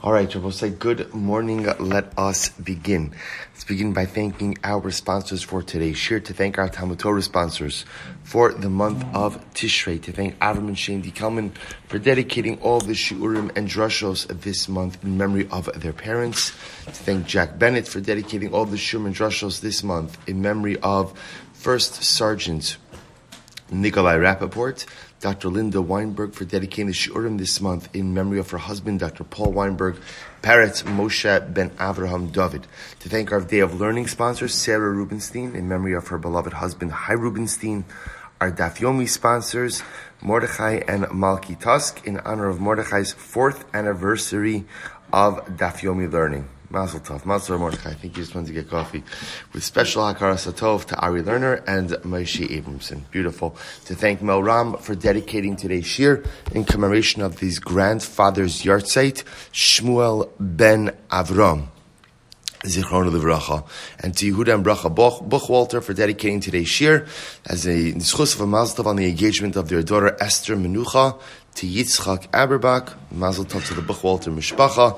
All right, Rabbi say good morning. Let us begin. Let's begin by thanking our sponsors for today. Share to thank our Talmud Torah sponsors for the month of Tishrei. To thank Avram and Shane D. Kelman for dedicating all the shiurim and drushos this month in memory of their parents. To thank Jack Bennett for dedicating all the shiurim and drushos this month in memory of First Sergeant Nikolai Rappaport. Dr. Linda Weinberg for dedicating the Shiurim this month in memory of her husband, Dr. Paul Weinberg, Parrot Moshe Ben Avraham David. To thank our Day of Learning sponsor, Sarah Rubenstein, in memory of her beloved husband, Hai Rubenstein. Our Daf Yomi sponsors, Mordechai and Malki Tusk, in honor of Mordechai's fourth anniversary of Daf Yomi learning. Mazel Tov, Mazel Mordechai. I think you just wanted to get coffee. With special Hakara Satov to Ari Lerner and Moshe Abramson. Beautiful. To thank Mel Ram for dedicating today's shir in commemoration of his grandfather's yahrzeit, Shmuel Ben Avram. Zichron Livracha, and to Yehuda and Bracha Buchwalter for dedicating today's shir as a nischus of a mazel on the engagement of their daughter Esther Menucha to Yitzchak Aberbach, Mazel Tov to the Buchwalter Mishpacha.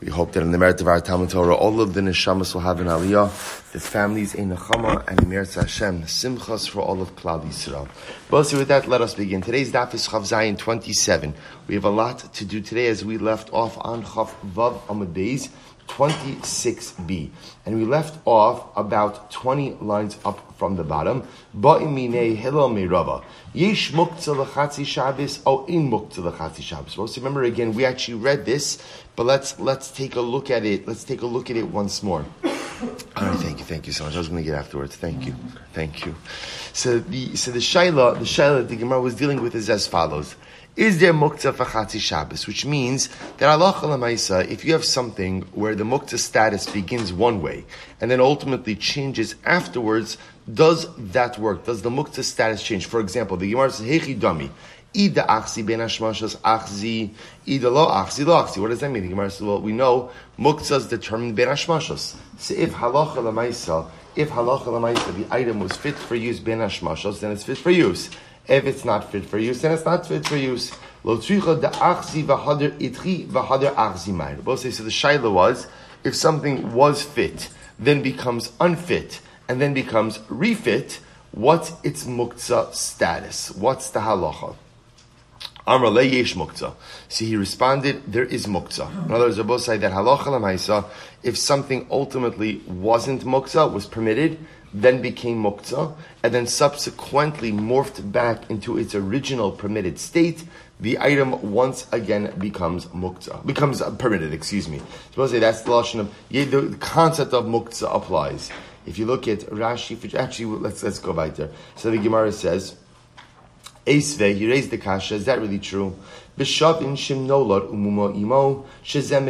We hope that in the merit of our Talmud Torah, all of the neshamas will have an aliyah, the families in Nechama and Meretz Hashem, simchas for all of Klal Yisrael. So with that, let us begin. Today's daf is Chaf Zayin 27. We have a lot to do today as we left off on Chaf Vav Amud Beis. 26b. And we left off about 20 lines up from the bottom. Yesh muktzah l'chatzi Shabbos, o in muktzah l'chatzi Shabbos. Well, so remember again, we actually read this, but let's, let's take a look at it. Let's take a look at it once more. All right, thank you, thank you so much. I was going to get afterwards. Thank you, thank you. So the so the shaila, the shaila the Gemara was dealing with is as follows: is there muktzah for Chatzi Shabbos, which means that Allah Maisa, if you have something where the muktzah status begins one way and then ultimately changes afterwards, does that work? Does the muktzah status change? For example, the Gemara says, Hechi Dami, Ida achzi ben hashmashas achzi, ida lo achzi lo achzi. What does that mean? The Gemara says, well, we know muktzah is determined ben hashmashas. So if halacha lamaisa, if halacha lamaisa, the item was fit for use ben hashmashas, then it's fit for use. If it's not fit for use, then it's not fit for use. Both say, so the shaila was, if something was fit, then becomes unfit, and then becomes refit, what's its muktzah status? What's the halacha? Amr le yesh muktzah. See, he responded, there is muktzah. In other words, both say that halacha lemaisa, if something ultimately wasn't muktzah, was permitted, then became muktzah, and then subsequently morphed back into its original permitted state, the item once again becomes muktzah, becomes permitted, excuse me. Suppose that's the lashon of, the concept of muktzah applies. If you look at Rashi, actually, let's, let's go right there. So the Gemara says, Eisve, he raised the kasha, is that really true? B'shavin shim nolad umumo imo, shezem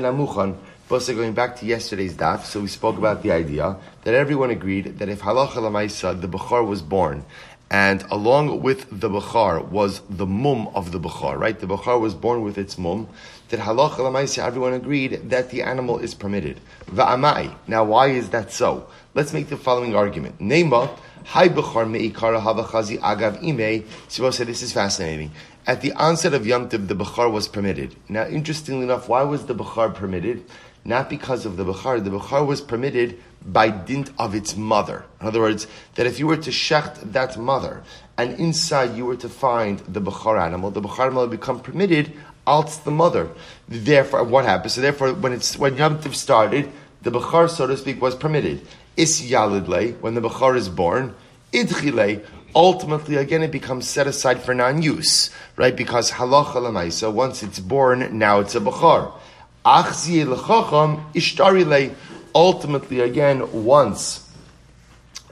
but going back to yesterday's daf, so we spoke about the idea that everyone agreed that if halacha lamaisa, the Bukhar was born, and along with the Bukhar was the mum of the Bukhar, right? The Bukhar was born with its mum, that halacha lamaisa, everyone agreed that the animal is permitted. Va'amai. Now why is that so? Let's make the following argument. Nema, Hi Bukhar me'ikara havachazi agav ime. Suppose say this is fascinating. At the onset of Yom Tov, the Bukhar was permitted. Now, interestingly enough, why was the Bukhar permitted? Not because of the Bukhar. The Bukhar was permitted by dint of its mother. In other words, that if you were to shecht that mother, and inside you were to find the Bukhar animal, the Bukhar animal would become permitted als the mother. Therefore, what happens? So therefore, when it's when Yom Tov started, the Bukhar, so to speak, was permitted. Is Yalidle, when the Bukhar is born, Idchile, ultimately again it becomes set aside for non-use, right? Because halacha lemaisa, once it's born, now it's a Bukhar. Ultimately, again, once,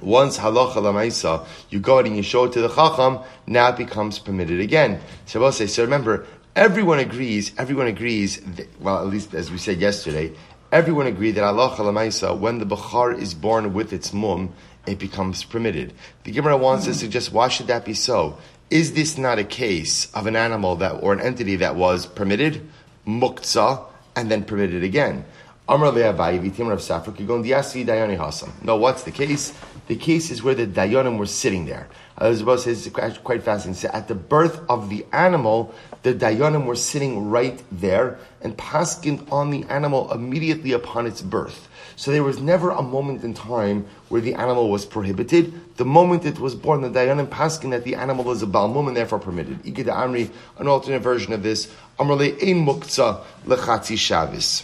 once halacha lamaisa, you go and you show it to the chacham, now it becomes permitted again. So we'll say, so remember, everyone agrees, everyone agrees, that, well, at least as we said yesterday, everyone agreed that halacha lamaisa, when the bachar is born with its mum, it becomes permitted. The Gemara wants to suggest, why should that be so? Is this not a case of an animal that, or an entity that was permitted? Muktzah, and then permitted again. Hasam. No, what's the case? The case is where the dayanim were sitting there. Elizabeth says it's quite fascinating. At the birth of the animal, the dayanim were sitting right there and paskin on the animal immediately upon its birth. So there was never a moment in time where the animal was prohibited. The moment it was born, the dayanim paskin that the animal is a balmum and therefore permitted. Ikeda Amri, an alternate version of this, Amrle ein muktzah lechatzi shavis.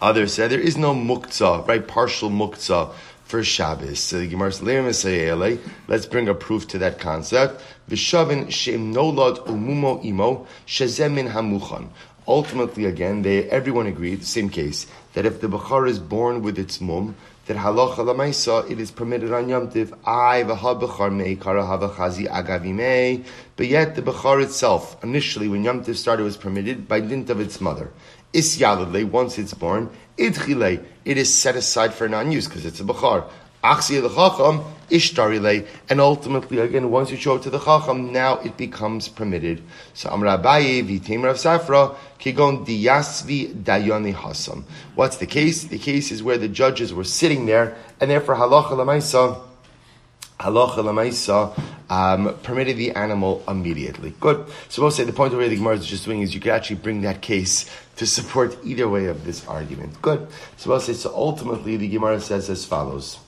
Others say there is no muktzah, right? Partial muktzah for Shabbos. So the Gemara says, let's bring a proof to that concept. V'shavin shem nolad umumo imo shezemin hamuchan. Ultimately, again, they everyone agreed, the same case, that if the Bechar is born with its mum, that halacha lamaisa it is permitted on Yom Tiv. I v'ha Bechar meikara havachazi agavime. But yet the Bechar itself, initially when Yom Tiv started, was permitted by dint of its mother. Isyalale, once it's born, idchile, it is set aside for non-use because it's a bachar. Achsi the chacham, ishtarile, and ultimately, again, once you show it to the chacham, now it becomes permitted. So Amr Abaye, v'temer of Safra, kigon diyasvi dayoni hasam. What's the case? The case is where the judges were sitting there, and therefore halacha lamaisa, halacha lamaisa um, permitted the animal immediately. Good. So we'll say the point of where the Gemara is just doing is you could actually bring that case to support either way of this argument. Good. So we'll say so. Ultimately, the Gemara says as follows.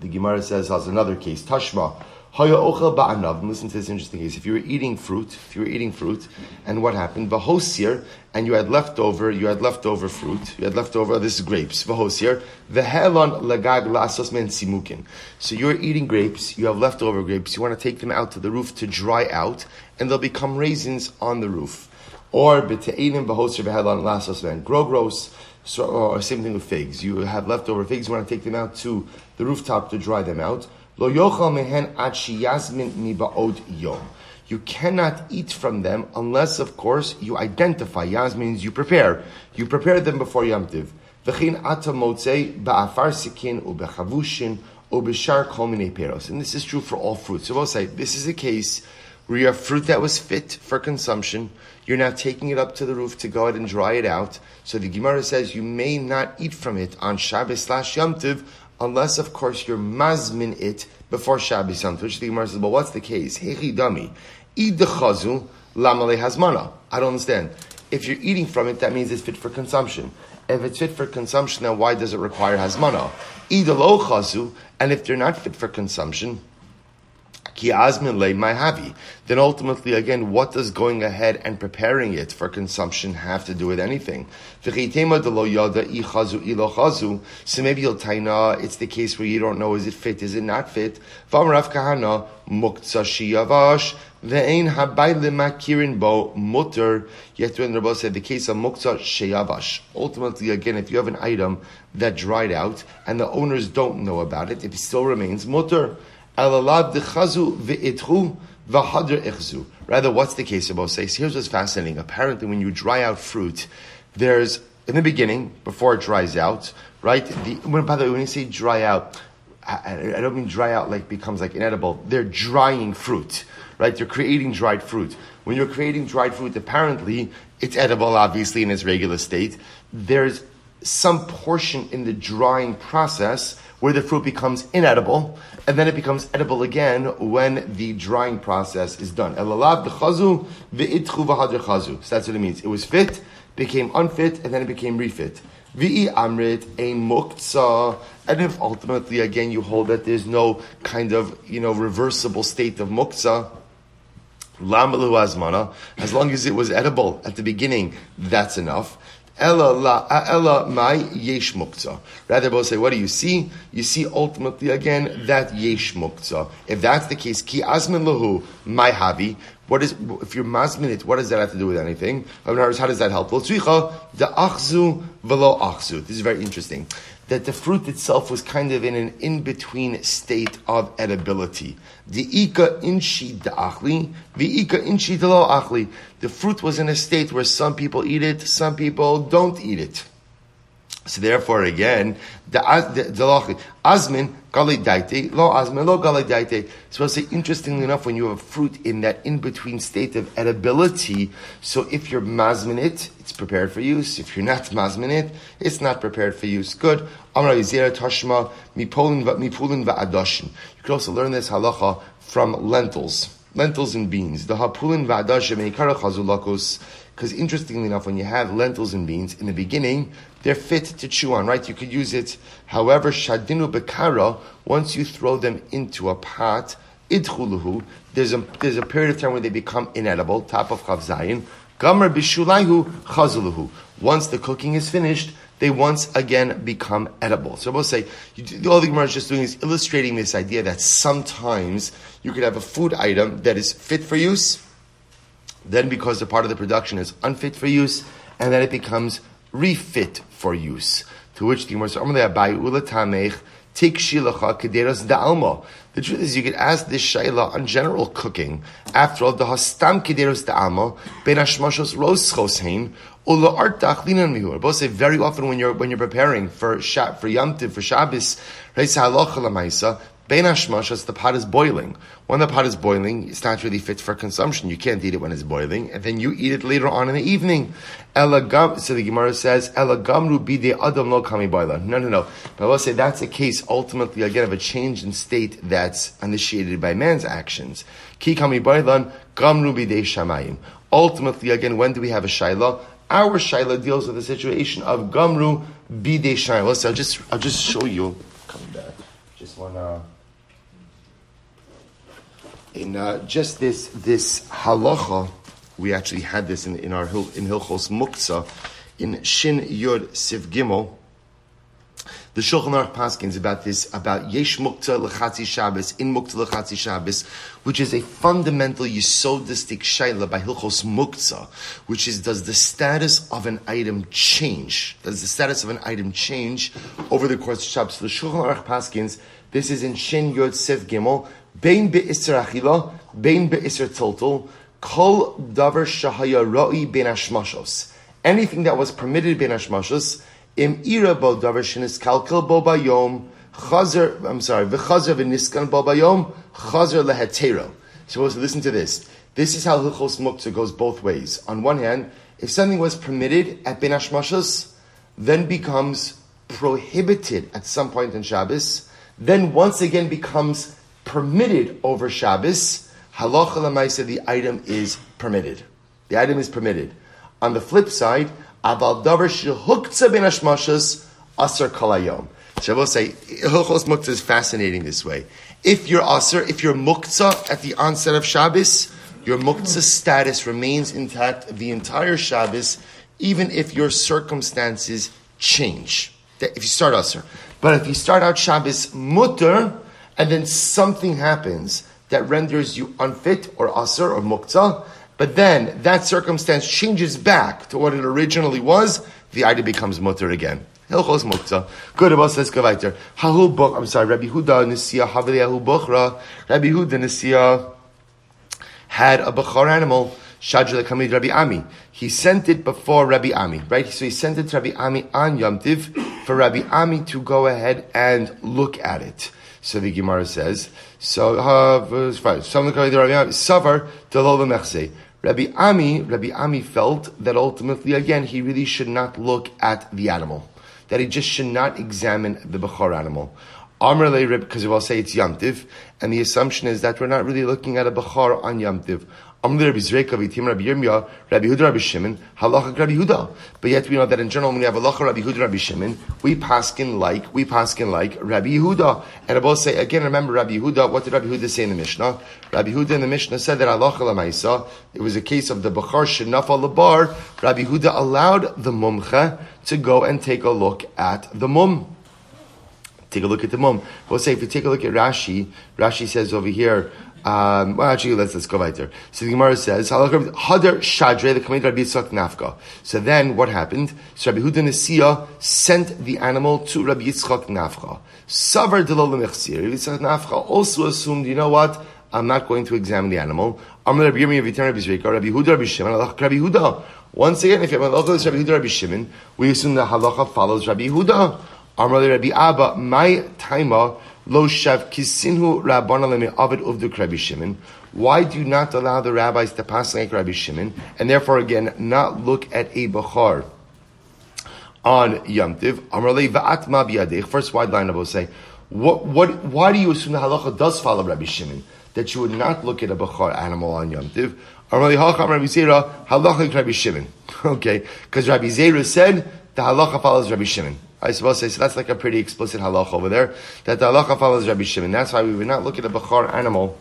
The Gemara says as another case. Tashma. Listen to this interesting case. If you were eating fruit, if you were eating fruit, and what happened? Vahosir, and you had leftover, you had leftover fruit, you had leftover, this is grapes, vahosir, vehelon lagag lasos men simukin. So you're eating grapes, you have leftover grapes, you want to take them out to the roof to dry out, and they'll become raisins on the roof. Or bete'inim vahosir vehelon lasos men grogros, so, or same thing with figs. You have leftover figs, you want to take them out to the rooftop to dry them out. You cannot eat from them unless, of course, you identify. Yaz means you prepare. You prepare them before Yom Tiv. And this is true for all fruits. So we'll say, this is a case where you have fruit that was fit for consumption. You're now taking it up to the roof to go ahead and dry it out. So the Gemara says you may not eat from it on Shabbos slash Yom Tiv unless, of course, you're mazmin it before Shabbos Yom Which the Gemara says, well, what's the case? Hechi dami, id chazu lamale hasmana. I don't understand. If you're eating from it, that means it's fit for consumption. If it's fit for consumption, then why does it require hasmana? Id lo chazu, and if they're not fit for consumption, Havi. Then ultimately, again, what does going ahead and preparing it for consumption have to do with anything? So maybe you'll taina, it's the case where you don't know, is it fit, is it not fit? V'amrav kahana, muktzah shiyavash, ve'ein habayl makirin bo mutter. Yet when Rabbi said the case of muktzah sheyavash. Ultimately, again, if you have an item that dried out and the owners don't know about it, it still remains mutter. Rather, what's the case about says? Here's what's fascinating. Apparently, when you dry out fruit, there's in the beginning, before it dries out, right? The, when, by the way, when you say dry out, I, I don't mean dry out like becomes like inedible. They're drying fruit, right? They're creating dried fruit. When you're creating dried fruit, apparently it's edible, obviously, in its regular state. There's some portion in the drying process where the fruit becomes inedible, and then it becomes edible again when the drying process is done. So that's what it means. It was fit, became unfit, and then it became refit. Vi'i amrit ein muktza. And if ultimately, again, you hold that there's no kind of, you know, reversible state of muktzah, as long as it was edible at the beginning, that's enough. Ella la ella my yesh muktzah. Rather, both say, what do you see? You see ultimately again that yesh muktzah. If that's the case, ki asmin lahu my havi. What is if you're masminit? What does that have to do with anything? How does that help? The achzu velo achzu. This is very interesting that the fruit itself was kind of in an in-between state of edibility. The ika da'achli, the ika achli. The fruit was in a state where some people eat it, some people don't eat it. So therefore, again, the the azmin gali daite lo azmin lo gali daite. So I say, interestingly enough, when you have fruit in that in between state of edibility, so if you're mazmin it, it's prepared for use. If you're not mazmin it, it's not prepared for use. Good. Amra yizera tashma mipulin mipulin va'adoshin. You could also learn this halacha from lentils, lentils and beans. The hapulin va'adoshin meikara chazulakos. Because interestingly enough, when you have lentils and beans in the beginning, they're fit to chew on, right? You could use it. However, shadinu bekara, once you throw them into a pot, idchuluhu, there's a, there's a period of time where they become inedible, top of chavzayin. Gamar bishulayhu chazuluhu. Once the cooking is finished, they once again become edible. So I will say, you, all the Gemara is just doing is illustrating this idea that sometimes you could have a food item that is fit for use, then because the part of the production is unfit for use, and then it becomes refit for use. To which the Gemara says, Take shilacha kederas da'alma. The truth is, you could ask this shayla on general cooking. After all, the hastam kederas da'alma ben hashmashos ros chosein ula artach linan mihur. Both say very often when you're when you're preparing for for Yom for Shabbos, hashmashas, the pot is boiling. When the pot is boiling, it's not really fit for consumption. You can't eat it when it's boiling, and then you eat it later on in the evening. Elagam, so the Gemara says, Elagamru bide adam lo kami. No, no, no. But I will say that's a case ultimately again of a change in state that's initiated by man's actions. Ki kami boilan gamru bide shamayim. Ultimately, again, when do we have a shaila? Our shaila deals with the situation of gamru bide shaila. So I'll just, I'll just show you. Coming back. Just wanna in uh, just this this halacha, we actually had this in, in our in Hilchos Muktzah, in Shin Yud Siv Gimel. The Shulchan Aruch Paskins about this about Yesh Mukta Lechatzi Shabbos in Mukta Lechatzi Shabbos, which is a fundamental yisodistic shaila by Hilchos Mukta, which is does the status of an item change? Does the status of an item change over the course of Shabbos? So the Shulchan Aruch Paskins. This is in Shin Yod Siv Gimel. Bein be'isr achila, bein be'isr tiltul, kol davar shahaya ra'i ben ashmashos. Anything that was permitted ben ashmashos, im ira bo davar shenis kalkal bo bayom, chazer, I'm sorry, v'chazer v'niskan bo bayom, chazer lehetero. So listen to this. This is how Hilchos Muktzah goes both ways. On one hand, if something was permitted at Ben Ashmashos, then becomes prohibited at some point in Shabbos, then once again becomes permitted over Shabbos, halacha lemaisa, the item is permitted. The item is permitted. On the flip side, aval davar shehukza ben ashmashas asar kalayom. Will say, Hilchos Muktzah is fascinating this way. If you're asr, if you're muktzah at the onset of Shabbos, your muktzah status remains intact the entire Shabbos, even if your circumstances change. If you start asr. But if you start out Shabbos mutter, and then something happens that renders you unfit or asr or mukta, but then that circumstance changes back to what it originally was, the item becomes mutter again. Hilchos mukta. Good about let's buk, I'm sorry, Rabbi Huda Nisiya Havli Ahul Bukhra. Rabbi Huda Nisiya had a Bukhar animal. Shadra Kamid Rabbi Ami. He sent it before Rabbi Ami, right? So he sent it to Rabbi Ami on Yom Tiv for Rabbi Ami to go ahead and look at it. So the Gemara says, so uh, verse five. Savar the lobe mechse. Rabbi Ami, Rabbi Ami felt that ultimately, again, he really should not look at the animal. That he just should not examine the Bechor animal. Amr because we will say it's Yamtiv, and the assumption is that we're not really looking at a Bechor on Yamtiv. Rabbi Rabbi Yirmiyah, Rabbi Huda, Rabbi Shimon, Halacha Rabbi Huda. But yet we know that in general, when we have a Halacha Rabbi Huda, Rabbi Shimon, we paskin like, we paskin like Rabbi Huda. And I will say, again, remember Rabbi Huda, what did Rabbi Huda say in the Mishnah? Rabbi Huda in the Mishnah said that Halacha Lamaisa, it was a case of the Bechar Shinafa Labar, Rabbi Huda allowed the Mumcha to go and take a look at the Mum. Take a look at the mum. We'll say if you take a look at Rashi, Rashi says over here, um, well, actually, let's let's go weiter. So the Gemara says, "Hadar shadre the Kamid Rabbi Yitzchak nafka." So then, what happened? So Rabbi Huda Nesiya sent the animal to Rabbi Yitzchak nafka. Savar delol. Rabbi Yitzchak nafka also assumed, you know what? I'm not going to examine the animal. Amr Rabbi Yirmiyah Vitan Rabbi Zrika, Rabbi Huda, Rabbi Shimon, Rabbi Huda. Once again, if you have halacha Rabbi Huda, Rabbi Shimon, we assume the halacha follows Rabbi Huda. Amr Rabbi Abba, my taima lo shav kisinhu Shimon. Why do you not allow the rabbis to pass like Rabbi Shimon, and therefore again not look at a bachar on Yom Tiv? Amrle va'at ma biyadech. First wide line will say, what, what, why do you assume the halacha does follow Rabbi Shimon? That you would not look at a bachar animal on Yom Tiv? Amrle hacham Rabbi Zera, halacha Rabbi Shimon. Okay, because Rabbi Zera said the halacha follows Rabbi Shimon. I suppose so that's like a pretty explicit halacha over there. That the halacha follows Rabbi Shimon. That's why we would not look at a bachar animal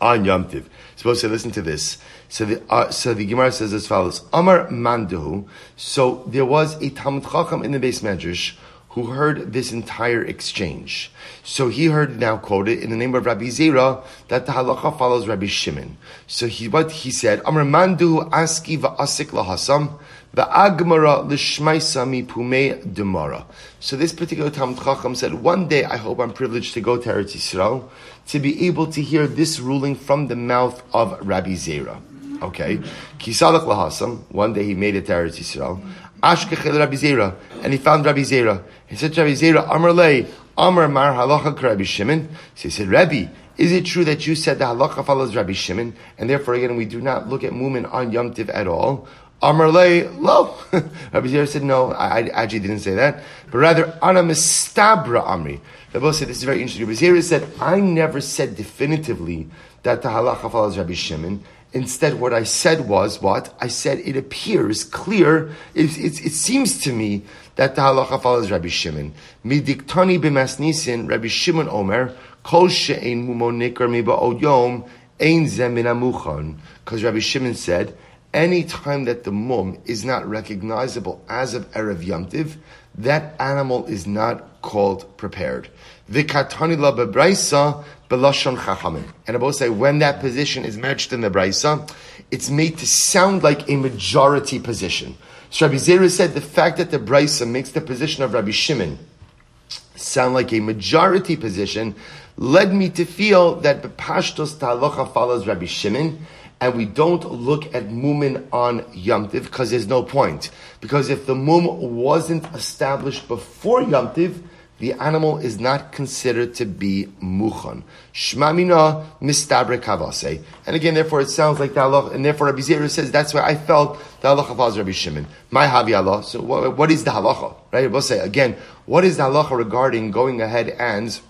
on Yom Tiv. Supposed to listen to this. So the uh, so the Gemara says as follows: Amar Manduhu. So there was a Talmud Chacham in the base medrash who heard this entire exchange. So he heard now quoted in the name of Rabbi Zera that the halacha follows Rabbi Shimon. So he what he said: Amar Manduhu aski va'asik lahasam. The Agmara l'shmaisa mi pumei demara. So this particular Talmud Chacham said, one day I hope I'm privileged to go to Eretz Yisrael to be able to hear this ruling from the mouth of Rabbi Zera. Okay, Kisalach lahasam. One day he made it to Eretz Yisrael. Ashkechel Rabbi Zera, and he found Rabbi Zera. He said to Rabbi Zera, Amar lei, Amar mar halacha Rabbi Shimon. So he said, Rabbi, is it true that you said the halacha follows Rabbi Shimon, and therefore again we do not look at Mumin on Yom Tiv at all? Amarle lo. Rabbi Zera said, no, I, I, actually didn't say that, but rather ana mistabra amri. both said, this is very interesting. Rabbi Zera said, I never said definitively that the halacha follows Rabbi Shimon. Instead, what I said was what? I said it appears clear, it, it, it seems to me that the halacha follows Rabbi Shimon. Midiktani b'masnisin, Rabbi Shimon Omer, kol she'ein mumo nikar miba yom, ein zemin amuchon. Because Rabbi Shimon said, any time that the mum is not recognizable as of Erev Yomtiv, that animal is not called prepared. Vikatani la bebraisa belashon chachamim. And I both say when that position is matched in the braisa, it's made to sound like a majority position. So Rabbi Zera said the fact that the braisa makes the position of Rabbi Shimon sound like a majority position led me to feel that the pashtos ta'alocha follows Rabbi Shimon and we don't look at mumin on yamtiv because there's no point. Because if the mum wasn't established before yamtiv, the animal is not considered to be muchan. Shmamina mistabre kavase. And again, therefore, it sounds like the Allah, and therefore Rabbi Zera says that's why I felt the halacha follows Rabbi Shimon. My havi Allah. So what, what is the halacha? Right? We'll say again, what is the halacha regarding going ahead and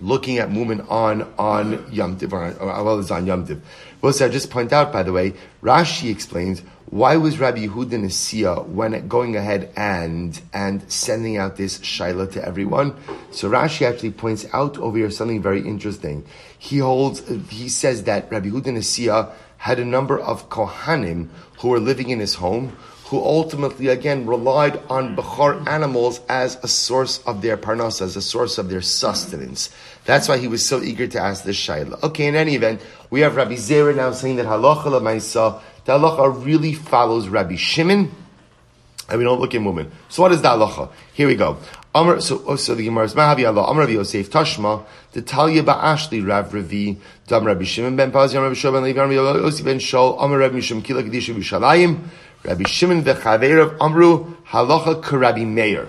looking at mumin on on Yom Tiv, or, or well, it's on Yom Tiv. Well, so I just point out, by the way, Rashi explains why was Rabbi Yehuda Nasiya when going ahead and and sending out this shaila to everyone. So Rashi actually points out over here something very interesting. He holds, he says that Rabbi Yehuda Nasiya had a number of kohanim who were living in his home who ultimately again relied on Bechar animals as a source of their parnas, as a source of their sustenance. That's why he was so eager to ask this shayla. Okay, in any event, we have Rabbi Zera now saying that halacha lemaisa, the halacha really follows Rabbi Shimon, and we don't look in women. So what is the halacha? Here we go. Amr, so, oh, so the Gemara is Mahavi Allah, Amr Rabbi Yosef Tashma, the Talia Ba'ashli Rav Ravi, Dam Rabbi Shimon ben Paz, Yam Rabbi Shimon ben Levi, Rabbi Yosef ben Shol, Amr Rabbi Mishum Kila Kedisha B'Shalayim, Rabbi Shimon v'Chaveirav Amru Halacha Karabi Meir.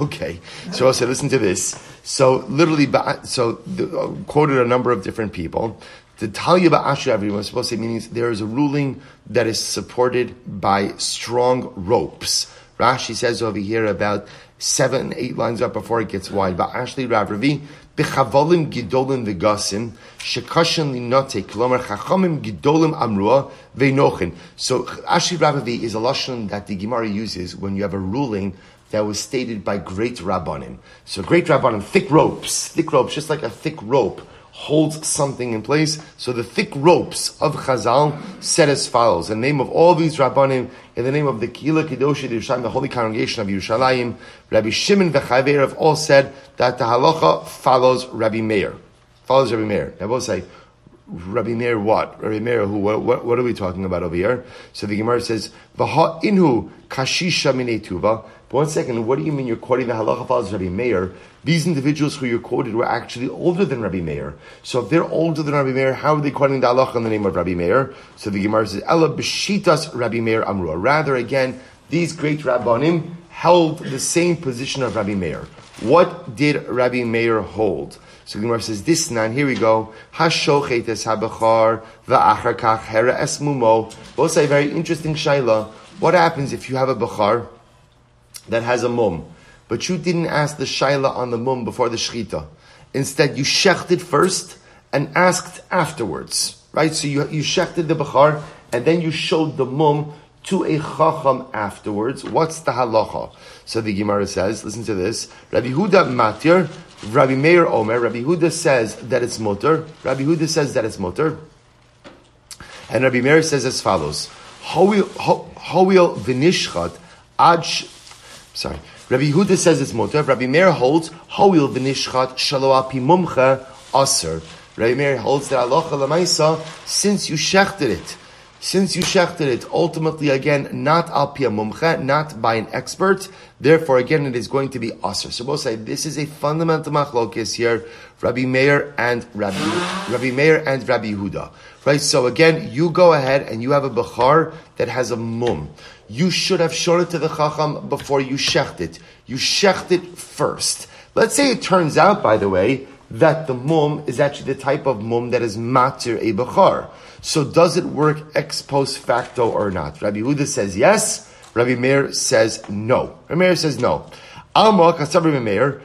Okay, so also listen to this. So literally, so uh, quoted a number of different people. The Talia Ba'asher, everyone was supposed to say means there is a ruling that is supported by strong ropes. Rashi says over here about seven, eight lines up before it gets wide. Ba'ashli Rav Ravi, B'chavolim gidolim v'gasim, shekashin linote, klomer chachamim gidolim amrua ve'nochin. So Ashli Ravavi is a lashon that the Gemara uses when you have a ruling that was stated by great rabbanim. So great rabbanim, thick ropes, thick ropes, just like a thick rope holds something in place. So the thick ropes of Chazal said as follows: in the name of all these rabbanim, in the name of the Kila Kedoshi Yerushalayim, the Holy Congregation of Yerushalayim, Rabbi Shimon v'Chayver have all said that the halacha follows Rabbi Meir. Follows Rabbi Meir. Now both say. Rabbi Meir what? Rabbi Meir who? What, what, what, are we talking about over here? So the Gemara says, "V'ha inhu kashisha minetuva." One second, what do you mean you're quoting the halacha follows Rabbi Meir? These individuals who you quoted were actually older than Rabbi Meir. So if they're older than Rabbi Meir, how are they quoting the halacha in the name of Rabbi Meir? So the Gemara says, Ella b'shitas Rabbi Meir amrua. Rather, again, these great rabbanim held the same position of Rabbi Meir. What did Rabbi Meir hold? So the Gemara says this now, here we go. Hashochet es habachar va'achar kach hera es mumo. Both say very interesting shaila. What happens if you have a bachar that has a mum, but you didn't ask the shaila on the mum before the shechita? Instead, you shechted first and asked afterwards, right? So you, you shechted the bachar and then you showed the mum to a chacham afterwards. What's the halacha? So the Gemara says, listen to this. Rabbi Huda matir, Rabbi Meir Omer. Rabbi Huda says that it's mutter. Rabbi Huda says that it's mutter. And Rabbi Meir says as follows: Hoil v'nishchat ad. Sorry. Rabbi Huda says it's mutter. Rabbi Meir holds hoil v'nishchat shalo api mumcha aser. Rabbi Meir holds that Allah lamaisa since you shechted it since you shechted it, ultimately again, not al pia mumcha, not by an expert, therefore again it is going to be aser. So we'll say this is a fundamental machlokis here, Rabbi Meir and Rabbi, Rabbi Meir and Rabbi Huda. Right? So again, you go ahead and you have a bechar that has a mum. You should have shown it to the chacham before you shecht it. You shecht it first. Let's say it turns out, by the way, that the mum is actually the type of mum that is matir a bechar. So does it work ex post facto or not? Rabbi Huda says yes. Rabbi Meir says no. Rabbi Meir says no. Alma kasab Rabbi Meir.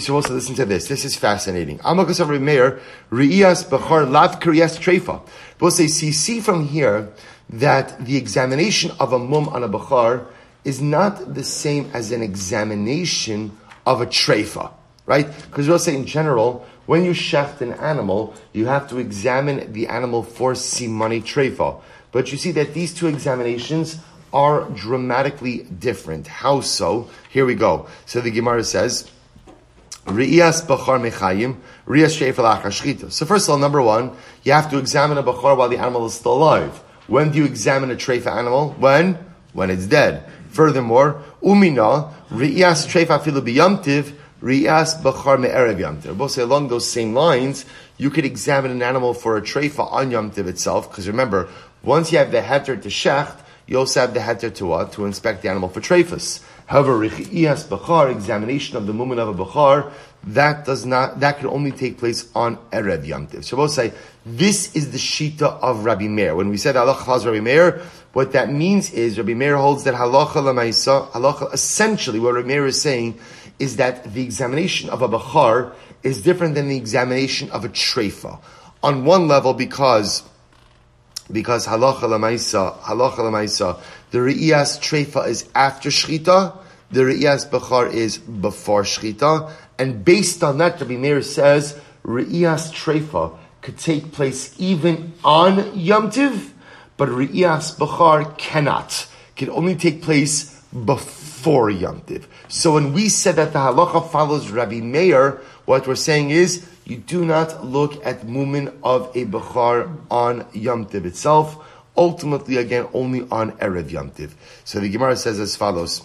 So also listen to this. This is fascinating. Alma kasab Rabbi Meir. Ri'as bechar lav kriyas trefa. Both say, see from here that the examination of a mum on a bechar is not the same as an examination of a trefa, right? Because we'll say in general, when you shecht an animal, you have to examine the animal for simani trefa. But you see that these two examinations are dramatically different. How so? Here we go. So the Gemara says, Riyas bachar mechayim, riyas shefel So first of all, number one, you have to examine a bachar while the animal is still alive. When do you examine a trefa animal? When? When it's dead. Furthermore, umina, riyas trefa filu biyamtiv, Riyas Bachar Me'erev Yamtiv. Both say along those same lines, you could examine an animal for a treifa on Yamtiv itself, because remember, once you have the heter to shecht, you also have the heter to what? To inspect the animal for treifas. However, Riyas Bachar, examination of the movement of a Bachar, that does not, that can only take place on Erev Yamtiv. So both say, this is the Shita of Rabbi Meir. When we said halacha Rabbi Meir, what that means is Rabbi Meir holds that halacha lamaisa, halacha, essentially what Rabbi Meir is saying is that the examination of a Bachar is different than the examination of a Trefa. On one level, because because halacha lamaisa, halacha lamaisa, the re'iyas trefa is after shchita, the re'iyas bechar is before shchita, and based on that, Rabbi Meir says re'iyas trefa could take place even on Yom Tiv, but re'iyas bechar cannot. Can only take place before Yom Tiv. So when we said that the halacha follows Rabbi Meir, what we're saying is you do not look at mumin of a bechar on Yom Tiv itself. Ultimately, again, only on Erev Yom Tiv. So the Gemara says as follows.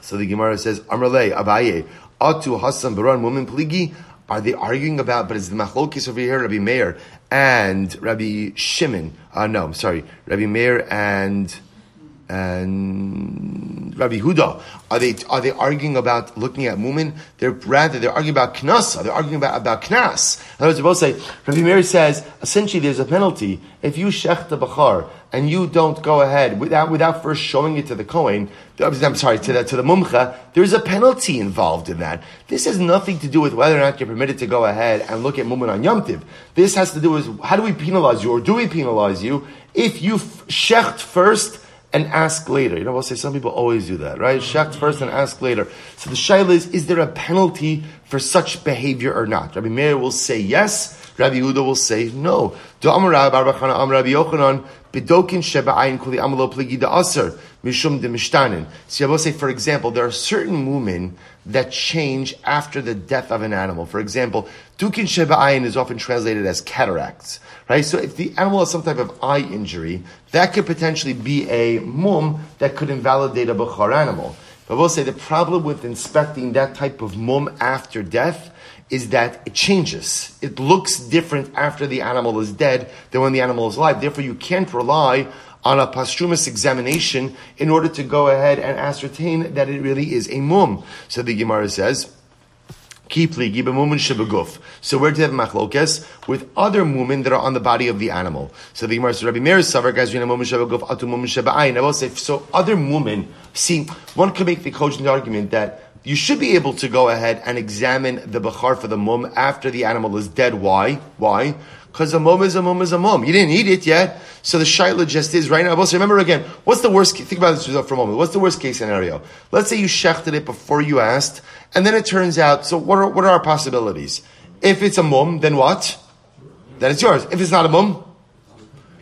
So the Gemara says, Amrle, Abaye, Atu Hassan Baran Mumin Pligi. Are they arguing about, but it's the machlokis over here, Rabbi Meir and Rabbi Shimon. Uh, no, I'm sorry, Rabbi Meir and and Rabbi Huda, are they are they arguing about looking at Mumin? They're rather they're arguing about Knasa. They're arguing about about Knas. In other words, they both say Rabbi Meir says essentially there's a penalty if you shech the bachar and you don't go ahead without without first showing it to the Kohen. I'm sorry to the to the Mumcha. There's a penalty involved in that. This has nothing to do with whether or not you're permitted to go ahead and look at Mumin on Yom Tiv. This has to do with how do we penalize you or do we penalize you if you shecht first and ask later. You know, we'll say some people always do that, right? Shecht first and ask later. So the shaila is, is there a penalty for such behavior or not? Rabbi Meir will say yes. Rabbi Yehuda will say no. Bidokin Sheba'ayin Kuli Amalo Pligi Da Aser Mishum De Mishtanin. So I will say, for example, there are certain women that change after the death of an animal. For example, Dukin Sheba'ayin is often translated as cataracts. Right? So if the animal has some type of eye injury, that could potentially be a mum that could invalidate a Bukhar animal. But we'll say the problem with inspecting that type of mum after death is that it changes. It looks different after the animal is dead than when the animal is alive. Therefore, you can't rely on a posthumous examination in order to go ahead and ascertain that it really is a mum. So the Gemara says, Kipli, mumin shebeguf. So where do you have machlokes? With other mumin that are on the body of the animal. So the Gemara says, Rabbi Meir savar guys, mumin shebeguf, atu mumin sheba'ayin. I will say, so other mumin, see, one could make the cogent argument that you should be able to go ahead and examine the bachar for the mum after the animal is dead. Why? Why? Because a mom is a mom is a mom. You didn't eat it yet. So the shaila just is right now. Also, remember again, what's the worst, think about this for a moment. What's the worst case scenario? Let's say you shechted it before you asked, and then it turns out, so what are, what are our possibilities? If it's a mom, then what? Then it's yours. If it's not a mom,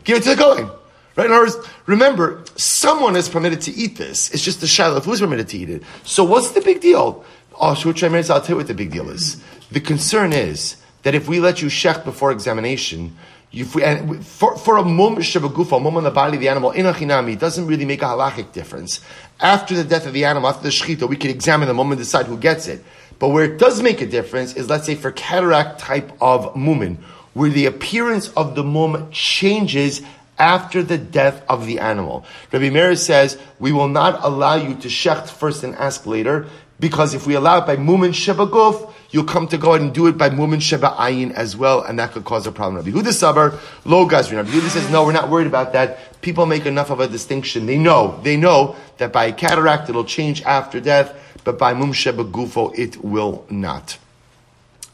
give it to the Kohen. Right? In other words, remember, someone is permitted to eat this. It's just the shaila who's permitted to eat it. So what's the big deal? Oh, I'll tell you what the big deal is. The concern is that if we let you shech before examination, if we, and for, for a mum shabagufa, a mum on the body of the animal, in a chinami, it doesn't really make a halachic difference. After the death of the animal, after the shechita, we can examine the mum and decide who gets it. But where it does make a difference is, let's say, for cataract type of mumin, where the appearance of the mum changes after the death of the animal. Rabbi Meir says, we will not allow you to shecht first and ask later, because if we allow it by mumin shebaguf, you'll come to go ahead and do it by mumin sheba ayin as well, and that could cause a problem. Rabbi Huda Sabar, lo gazrin. Rabbi Huda says, no, we're not worried about that. People make enough of a distinction. They know, they know that by cataract it'll change after death, but by mum sheba gufo it will not.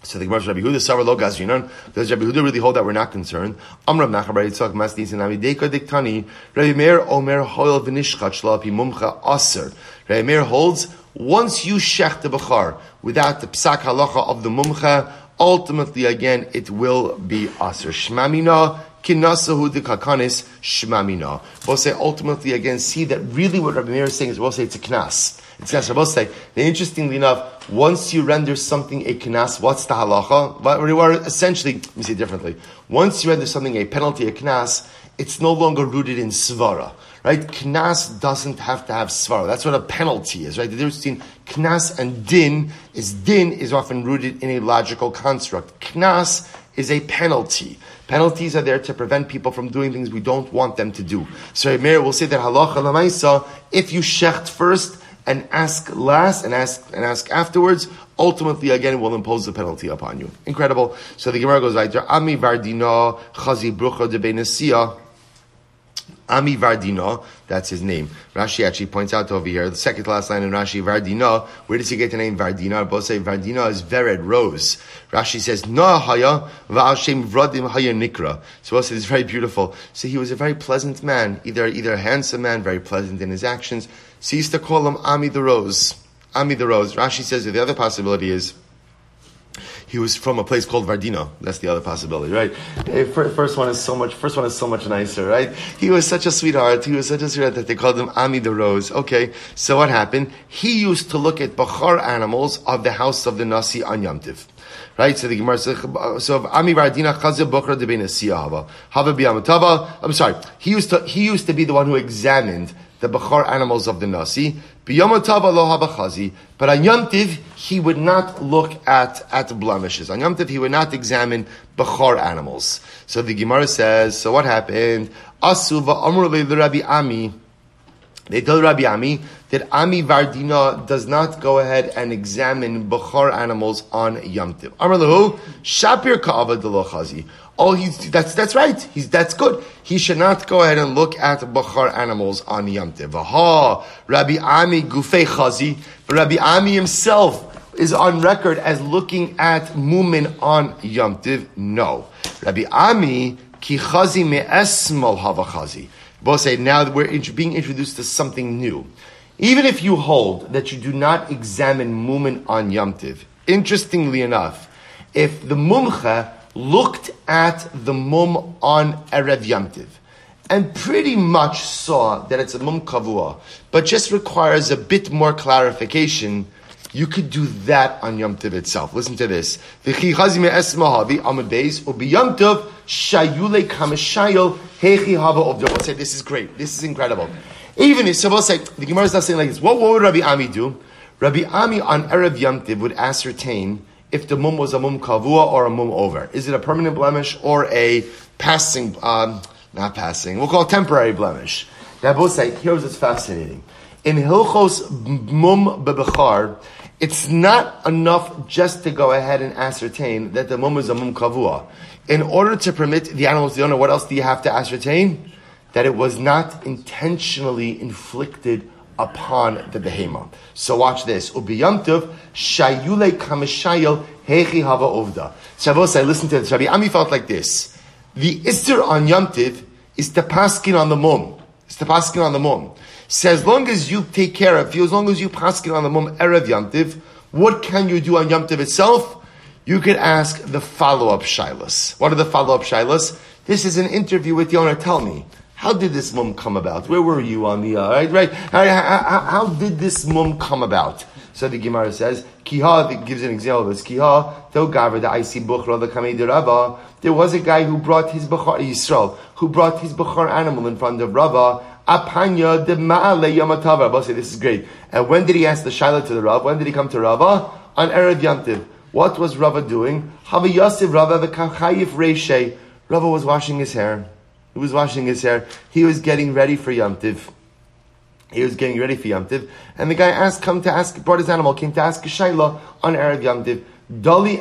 So the Gemara Rabbi Huda Savar Lo Gazrinon. Does Rabbi Huda really hold that we're not concerned? Amram Nachar Yitzchak Masnis and Diktani. Rabbi Meir Omer Hoil V'Nishchat Shlapi Mumcha Aser. Rabbi Meir holds once you shech the bachar without the psak halacha of the mumcha, ultimately again it will be aser. Shmamina kinasahu de kakanis shmamina. We'll say ultimately again, see that really what Rabbi Meir is saying is we'll say it's a knas. It's knas. We'll say that interestingly enough, once you render something a knas, what's the halacha? What, we were essentially, let me say differently. Once you render something a penalty, a knas, it's no longer rooted in svara right? Knas doesn't have to have svara. That's what a penalty is, right? The difference between knas and din is din is often rooted in a logical construct. Knas is a penalty. Penalties are there to prevent people from doing things we don't want them to do. So Meir will say that halacha lamaisa, if you shecht first and ask last and ask and ask afterwards, ultimately again will impose the penalty upon you. Incredible. So the Gemara goes right there. Ami vardina chazi brucha de Ami Vardino, that's his name. Rashi actually points out over here, the second to last line in Rashi, Vardino, where does he get the name Vardina? Both say Vardina is Vered, rose. Rashi says, Noah Haya, Va'ashem Vradim Haya Nikra. So both say it's very beautiful. So he was a very pleasant man, either, either a handsome man, very pleasant in his actions. So he used to call him Ami the Rose. Ami the Rose. Rashi says the other possibility is, he was from a place called Vardino. That's the other possibility, right? First one is so much. First one is so much nicer, right? He was such a sweetheart. He was such a sweetheart that they called him Ami the Rose. Okay, so what happened? He used to look at bachar animals of the house of the Nasi on Yom Tiv. Right, so the Gemara says, so Ami Vardina Chazir Bokra de Hava. Hava. I'm sorry. He used to, he used to be the one who examined the Bachar animals of the Nasi. But on Yom Tiv, he would not look at, at blemishes. On Yom Tiv, he would not examine Bachar animals. So the Gemara says, so what happened? Asuva Rabbi Ami. They told Rabbi Ami that Ami Vardina does not go ahead and examine Bachar animals on Yom Tiv. Amr Shapir Ka'ava Chazi. Oh, he's, that's, that's right. He's, that's good. He should not go ahead and look at Bachar animals on Yom. Aha, Rabbi Ami Gufei Chazi. But Rabbi Ami himself is on record as looking at Mumin on Yom. No. Rabbi Ami Ki Chazi Me'esmal Hava Chazi. Both say now we're being introduced to something new. Even if you hold that you do not examine Mumin on Yom interestingly enough, if the Mumcha looked at the mum on Erev Yamtiv and pretty much saw that it's a mum kavua, but just requires a bit more clarification. You could do that on Yom itself. Listen to this. Yom hechi hava Say this is great. This is incredible. Even if, so we'll say, the Gemara is not saying like this. What, what would Rabbi Ami do? Rabbi Ami on Erev Yamtiv would ascertain if the mum was a mum kavua or a mum over. Is it a permanent blemish or a passing, um, not passing, we'll call it temporary blemish. Now, both say, here's what's fascinating. In Hilchos mum bebechar, it's not enough just to go ahead and ascertain that the mum is a mum kavua. In order to permit the animals to owner, what else do you have to ascertain? That it was not intentionally inflicted upon the behema. So watch this. Ubiyamtiv shayule kamishayel hechi hava ovda. Shavuos, I listen to this. Rabbi Ami felt like this. The ister on yamtiv is to paskin on the mum. It's to paskin on the mum. So as long as you take care of you, as long as you paskin on the mum erev yamtiv, what can you do on yamtiv itself? You could ask the follow-up shilas. What are the follow-up shilas? This is an interview with the owner. Tell me, how did this mum come about? Where were you on the, uh, right, right? How, how, how, did this mum come about? So the Gemara says, Kiha, gives an example of this. Kiha, the Isi Bukhra, the there was a guy who brought his Bukhar, Yisrael, who brought his Bukhar animal in front of Rava, Apanya de Ma'ale Yamatava. Rabbi say, this is great. And when did he ask the Shiloh to the Rav? When did he come to Rava? On Erev Yantiv. What was Rava doing? Havi Yosef Rava the Kachayif. Rava was washing his hair. He was washing his hair. He was getting ready for Yom Tiv. He was getting ready for Yom Tiv. And the guy asked, come to ask, brought his animal, came to ask Shaila on Erev Yom Tiv. Dali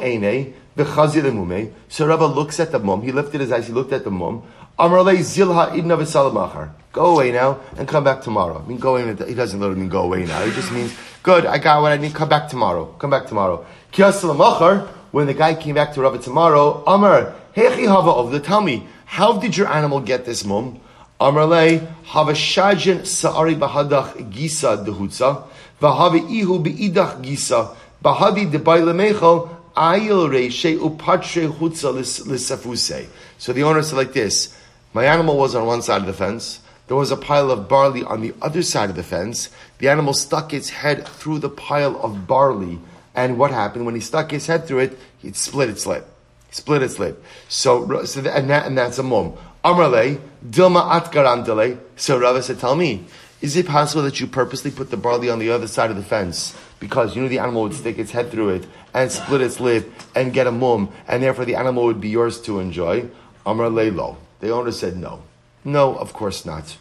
lemume. So Rabba looks at the mum. He lifted his eyes. He looked at the mum. Amrle zilha idna. Go away now and come back tomorrow. I mean, go away. He doesn't literally mean go away now. He just means, good, I got what I need. Come back tomorrow. Come back tomorrow. Kiyasalamachar. When the guy came back to Rabba tomorrow, Amar, hechi hava of the me, how did your animal get this mum? Amarle, havashajin sa'ari bahadach gisa dehutza, vahavi ihu beidach gisa, bahadi debayle mechel, ayil reishe upatre hutza lisafuse. So the owner said like this, my animal was on one side of the fence, there was a pile of barley on the other side of the fence, the animal stuck its head through the pile of barley, and what happened? When he stuck his head through it, he split its lip split its lip. So, so and, that, and that's a mum. Amrale, Dilma Atgarantale. So Rava said, tell me, is it possible that you purposely put the barley on the other side of the fence because you knew the animal would stick its head through it and split its lip and get a mum, and therefore the animal would be yours to enjoy? Amrale lo. The owner said no. No, of course not.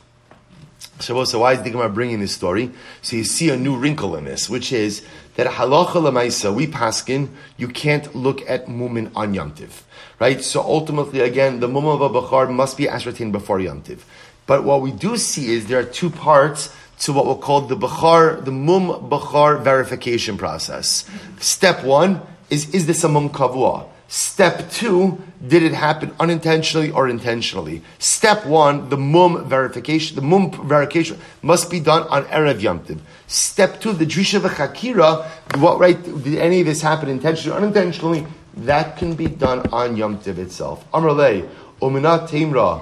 So, so why is the Gemara bringing this story? So you see a new wrinkle in this, which is that halacha lemaisa, we paskin, you can't look at mumin on yomtiv, right? So ultimately, again, the mum of a bachar must be ascertained before yomtiv. But what we do see is there are two parts to what we'll call the bachar, the mum bachar verification process. Step one is, is this a mum kavua? Step two, did it happen unintentionally or intentionally? Step one, the mum verification, the mum verification must be done on Erev Yomtiv. Step two, the Drisha v'chakira, what right, did any of this happen intentionally or unintentionally? That can be done on Yom Tiv itself. Amrle, Uminat Timra,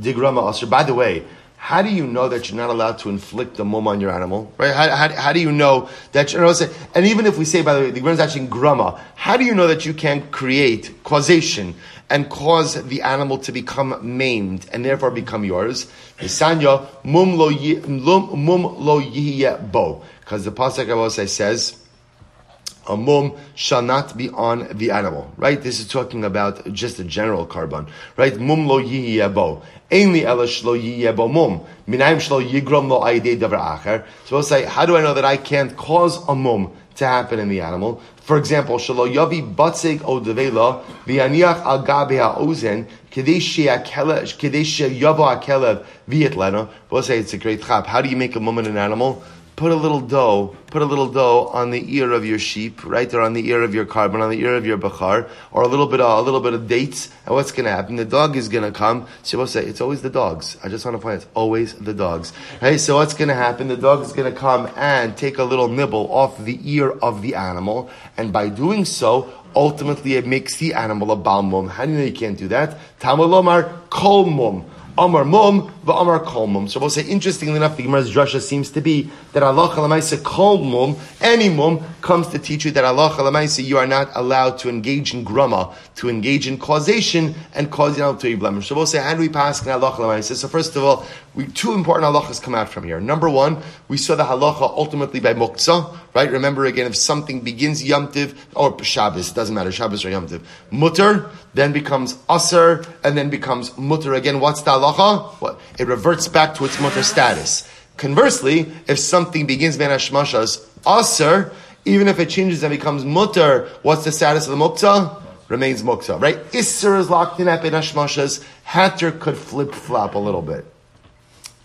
Digrama Asr. By the way, how do you know that you're not allowed to inflict a mum on your animal? Right? How, how, how do you know that you're not And even if we say, by the way, the Gemara is actually in how do you know that you can create causation and cause the animal to become maimed and therefore become yours? Mum lo bo. Because the pasuk says, a mum shall not be on the animal, right? This is talking about just a general korban, right? Mum lo bo. Ainly elash lo bo mum. Minaim shlo yigrom lo aidei davar acher. So we'll say, how do I know that I can't cause a mum to happen in the animal? For example, shalo yavi batzeg o devela v'aniach al gabe ha'ozen kadesh yavo akelev v'yitlena. We'll say it's a great chap. How do you make a mum in an animal? Put a little dough, put a little dough on the ear of your sheep, right, or on the ear of your korban, on the ear of your bachar, or a little bit of, a little bit of dates, and what's going to happen? The dog is going to come. So will say, it's always the dogs. I just want to point it's always the dogs. Hey, so what's going to happen? The dog is going to come and take a little nibble off the ear of the animal, and by doing so, ultimately it makes the animal a balmum. How do you know you can't do that? Tamalomar kolmum. Amar mum, Amar kol mum. So we'll say, interestingly enough, the Gemara's drasha seems to be that halacha lemaisa kol mum, any mum, comes to teach you that halacha lemaisa, you are not allowed to engage in grama, to engage in causation and cause you to blemish. So we'll say, how do we pass in halacha lemaisa? So first of all, we, two important halachas come out from here. Number one, we saw the halacha ultimately by muktzah, right? Remember again, if something begins yomtiv or Shabbos, it doesn't matter, Shabbos or yomtiv, mutter, then becomes aser, and then becomes mutter again. What's the halacha? What? It reverts back to its mutter status. Conversely, if something begins ben hashmashas aser, even if it changes and becomes mutter, what's the status of the muktzah? Remains muktzah, right? Isser is locked in at ben hashmashas. Hatter could flip flop a little bit.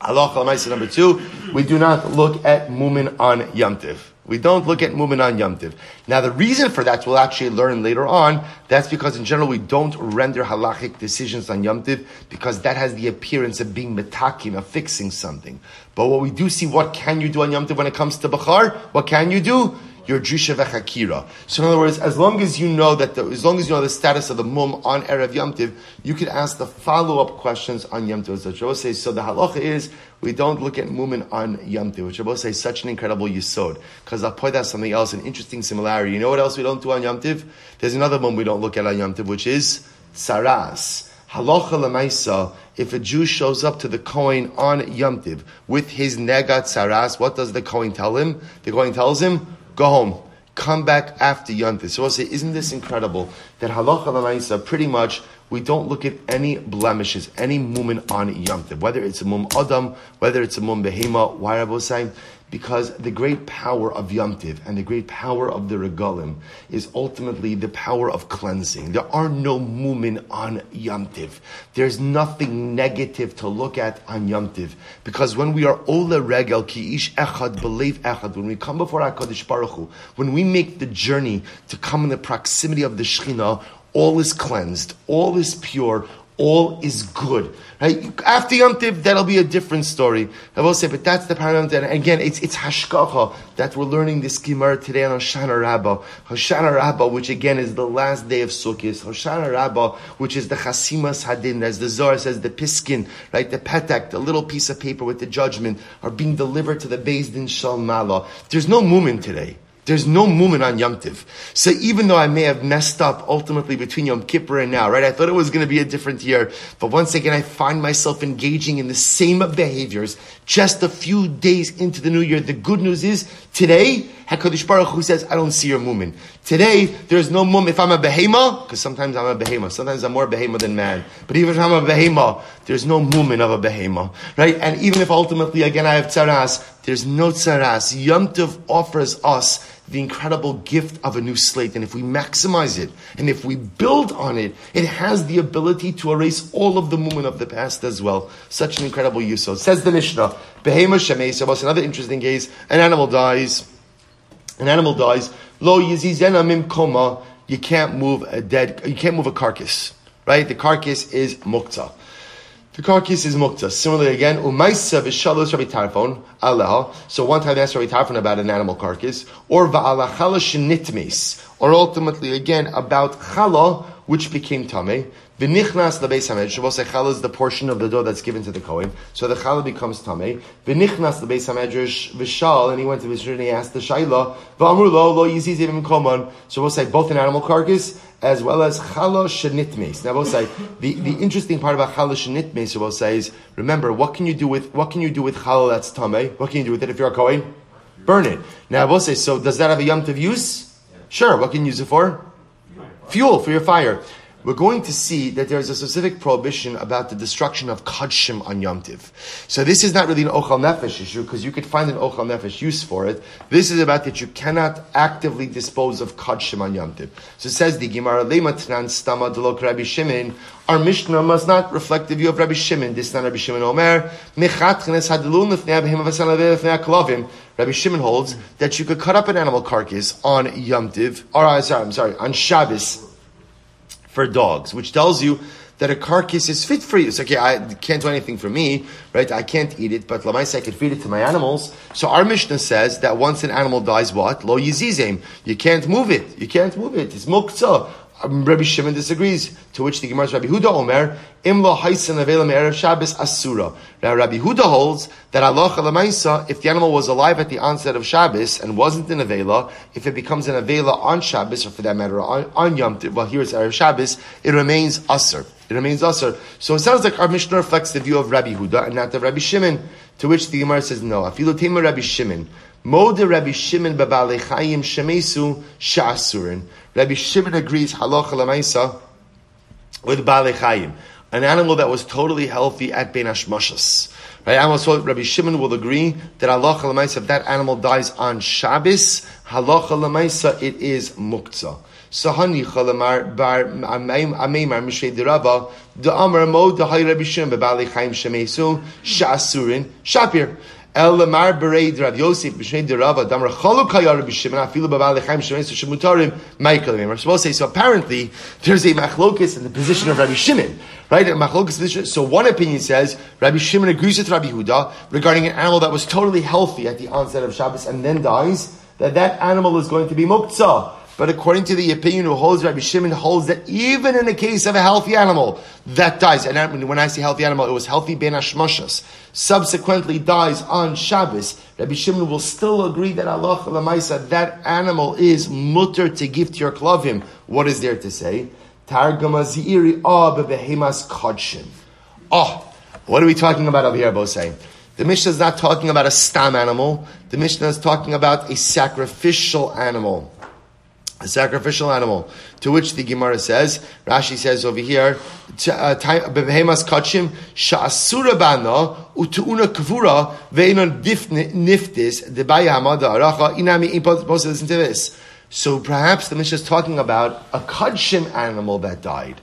Halacha number two, we do not look at mumin on yamtiv. We don't look at mumin on yamtiv. Now the reason for that we'll actually learn later on. That's because in general we don't render halachic decisions on yamtiv because that has the appearance of being metakin, of fixing something. But what we do see, what can you do on yamtiv when it comes to bachar? What can you do? Your drisha v'chakira. So in other words, as long as you know that, the, as long as you know the status of the mum on erev yomtiv, you can ask the follow up questions on yomtiv. So Shabbos says, so the halacha is we don't look at mumin on yomtiv, which Shabbos says such an incredible yisod. Because I'll point out something else, an interesting similarity. You know what else we don't do on yomtiv? There's another mum we don't look at on yomtiv, which is saras. Halacha lemaisa, if a Jew shows up to the Kohen on Yomtiv with his negat saras, what does the Kohen tell him? The Kohen tells him, go home. Come back after Yontif. So I'll say, isn't this incredible that halacha l'maisa pretty much we don't look at any blemishes, any mumin on Yontif, whether it's a mum adam, whether it's a mum behema. Why Rabbi saying? Because the great power of Yomtiv and the great power of the Regalim is ultimately the power of cleansing. There are no mumin on Yomtiv. There's nothing negative to look at on Yomtiv. Because when we are Ola Regel, Ki Ish Echad, Believe Echad, when we come before HaKadosh Baruch Hu, when we make the journey to come in the proximity of the Shekhinah, all is cleansed, all is pure, all is good. Right? After Yom Tiv, that'll be a different story. I will say, but that's the paradigm. And again, it's it's hashgacha that we're learning this Gemara today on Hoshana Rabbah. Hoshana Rabbah, which again is the last day of Sukkot. Hoshana Rabbah, which is the Chasimas Hadin, as the Zohar says, the Piskin, right? The Petak, the little piece of paper with the judgment, are being delivered to the Beis Din Shalmala. There's no movement today. There's no movement on Yom Tiv. So even though I may have messed up ultimately between Yom Kippur and now, right? I thought it was going to be a different year. But once again, I find myself engaging in the same behaviors just a few days into the new year. The good news is today, HaKadosh Baruch Hu says, I don't see your movement. Today, there's no movement. If I'm a behema, because sometimes I'm a behema, sometimes I'm more behema than man. But even if I'm a behema, there's no movement of a behema, right? And even if ultimately, again, I have tzaras, there's no tzaras. Yom Tov offers us the incredible gift of a new slate. And if we maximize it, and if we build on it, it has the ability to erase all of the movement of the past as well. Such an incredible use. So says the Mishnah, Behema what's another interesting case? An animal dies, an animal dies, Lo Yizizena Mim Koma, you can't move a dead, you can't move a carcass, right? The carcass is muktzah. The carcass is muktzah. Similarly, again, umaisa v'shalos Rabbi Tarfon aleha. So one time they asked Rabbi Tarfon about an animal carcass, or va'alachala shenitmes, or ultimately again about chala which became tameh. V'nichnas lebeis hamedrash. Shavuos chala is the portion of the dough that's given to the kohen, so the chala becomes tameh. V'nichnas lebeis hamedrash v'shal, and he went to Mishra and he asked the shaila. V'amru lo lo yiziz even koman. Shavuos say both an animal carcass as well as chala shenitmes. Now, both say the, the interesting part about chala shenitmes. Shavuos say is remember what can you do with what can you do with chala that's tameh? What can you do with it if you're a kohen? Burn it. Now, I will say so. Does that have a yom use? use? Sure. What can you use it for? Fuel for your fire we're going to see that there's a specific prohibition about the destruction of kadshim on Yom Tiv. So this is not really an ochal nefesh issue because you could find an ochal nefesh use for it. This is about that you cannot actively dispose of kadshim on Yom Tiv. So it says the Gemara lematnan stama delok Rabbi Shimon. Our Mishnah must not reflect the view of Rabbi Shimon. This is not Rabbi Shimon Omer. Rabbi Shimon holds that you could cut up an animal carcass on Yom Tiv, or uh, sorry, I'm sorry, on Shabbos for dogs, which tells you that a carcass is fit for you. It's okay, I can't do anything for me, right? I can't eat it, but Lamaisa, I can feed it to my animals. So our Mishnah says that once an animal dies, what? Lo yizizim. You can't move it. You can't move it. It's muktzah. Um, Rabbi Shimon disagrees, to which the Gemara Rabbi Huda Omer, Imla Haisan Avela Me'erev Shabbos Asura. Now Rabbi Huda holds that Allah Lamaisa, if the animal was alive at the onset of Shabbos and wasn't in Avela, if it becomes an Avela on Shabbos, or for that matter on, on Yom Tov, well here it's Erev Shabbos, it remains Asr. It remains Asr. So it sounds like our Mishnah reflects the view of Rabbi Huda and not of Rabbi Shimon, to which the Gemara says no. Afilu Tema Rabbi Shimon. Mode Rabbi Shimon Babalechayim Shemesu Sha'asurin. Rabbi Shimon agrees halacha lemaisa with Bale Chayim, an animal that was totally healthy at Ben Hashmashas. Right? Also, Rabbi Shimon will agree that halacha lemaisa, if that animal dies on Shabbos, halacha lemaisa, it is muktzah. Sahani chalamar bar ameimar mishrei derava the amar mo the hay Rabbi Shimon bebali chaim shemesu shasurin shapir. El Lamar Bereid Rav Yosef B'Shnei Derava Damar Chaluk Hayar Rabbi Shimon Afilu Baval Lechaim Shemesu Shemutarim Michael supposed to say so. Apparently, there's a machlokus in the position of Rabbi Shimon, right? A machlokus position. So one opinion says Rabbi Shimon agrees with Rabbi Huda regarding an animal that was totally healthy at the onset of Shabbos and then dies. That that animal is going to be muktzah. But according to the opinion who holds, Rabbi Shimon holds that even in the case of a healthy animal that dies, and when I say healthy animal, it was healthy ben hashmoshas, subsequently dies on Shabbos, Rabbi Shimon will still agree that Allah Lamaisa, that animal is mutter to give to your klavim. What is there to say? Targama zi'iri ah behemas kodshim. Oh, what are we talking about over here, Bosei? The Mishnah is not talking about a stam animal. The Mishnah is talking about a sacrificial animal a sacrificial animal. To which the Gemara says, Rashi says over here, uh, behemas kachim sha'asura bana utuuna kavura ve'enon niftis debaya hamada aracha inami to this. So perhaps the Mishnah is talking about a kachim animal that died.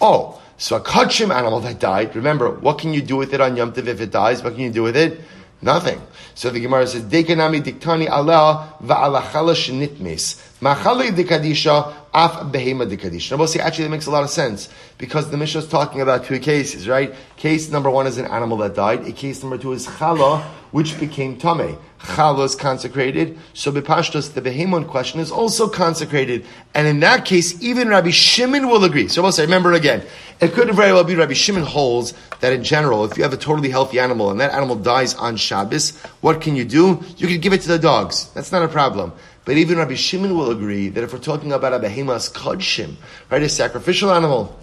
Oh, so a kachim animal that died. Remember, what can you do with it on Yom Tov if it dies? What can you do with it? Nothing. So the Gemara says, Dekanami diktani Allah va'alachala shenitmis. Machali dikadisha af behema dikadisha. Now see, actually that makes a lot of sense. Because the Mishnah is talking about two cases, right? Case number one is an animal that died. A case number two is chala, which became tame. Chala is consecrated. So bepashtos, the behemon question is also consecrated. And in that case, even Rabbi Shimon will agree. So we'll say, remember again, it could very well be Rabbi Shimon holds that in general, if you have a totally healthy animal and that animal dies on Shabbos, what can you do? You can give it to the dogs. That's not a problem. But even Rabbi Shimon will agree that if we're talking about a behemas kodshim, right, a sacrificial animal,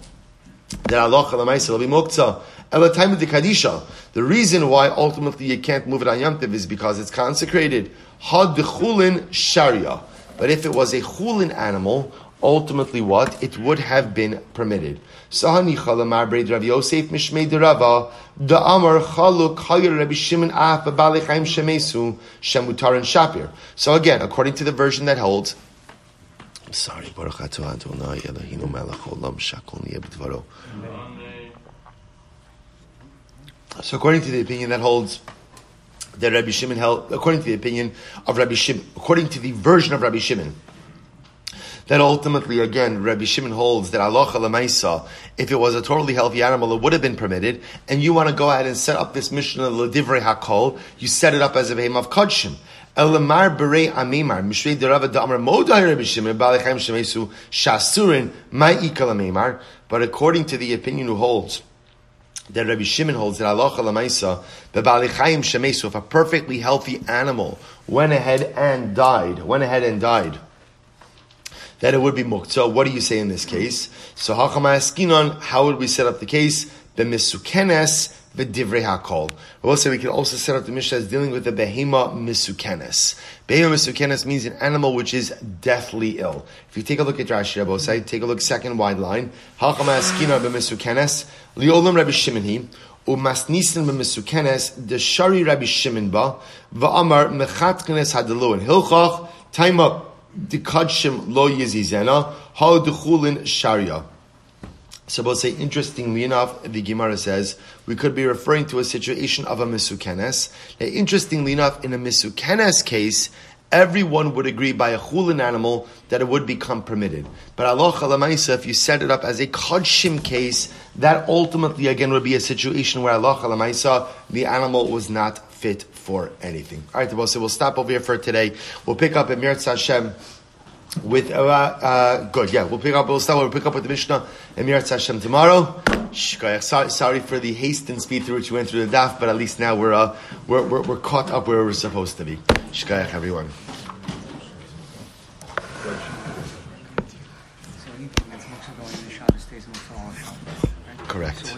that Allah will be mokta. At the time of the Kadisha, the reason why ultimately you can't move it on Yom is because it's consecrated. Had chulin sharia. But if it was a chulin animal, ultimately what? It would have been permitted. Sahani Rav Yosef mishmei Rabbi Shimon af shemesu shemutar and shapir. So again, according to the version that holds. I'm sorry, So according to the opinion that holds that Rabbi Shimon held, according to the opinion of Rabbi Shimon, according to the version of Rabbi Shimon, that ultimately, again, Rabbi Shimon holds that Allah Lamaisa, if it was a totally healthy animal, it would have been permitted, and you want to go ahead and set up this mission of Ledivrei Hakol, you set it up as a behem of Kodshim. Elamar berei amimar mishrei derava damar modai Rabbi Shimon balechem shemesu shasurin ma'ikal amimar. But according to the opinion who holds that Rabbi Shimon holds that Allah lamaisa bebalechem shemesu, if a perfectly healthy animal went ahead and died, went ahead and died that it would be mukt. So what do you say in this case? So Hachama how would we set up the case? The misukenes v'divrei hakol. We'll say we can also set up the Mishnah as dealing with the behema misukenes. Behema misukenes means an animal which is deathly ill. If you take a look at Rashi Rabosai, take a look second wide line. Hachama askinon b'misukenes liolam Rabbi Shimon he. Umasnisin b'misukenes the shari Rabbi Shimon ba va'amar mechatkenes hadalu and hilchach time up Dikadshim lo yizizena, ha duchulin sharia. So we'll say, interestingly enough, the Gemara says, we could be referring to a situation of a misukenes. Now, interestingly enough, in a misukenes case, everyone would agree by a chulin animal that it would become permitted. But Allah Lamaisa, if you set it up as a kodshim case, that ultimately again would be a situation where Allah Lamaisa, the animal was not fit for anything. All right, so we'll stop over here for today. We'll pick up at Mirz Hashem with uh, uh, good, yeah. We'll pick up. We'll start. We'll pick up with the Mishnah and Mirat Hashem tomorrow. Sorry, sorry for the haste and speed through which we went through the daf, but at least now we're uh, we're, we're, we're caught up where we're supposed to be. Shkayach, everyone. Correct.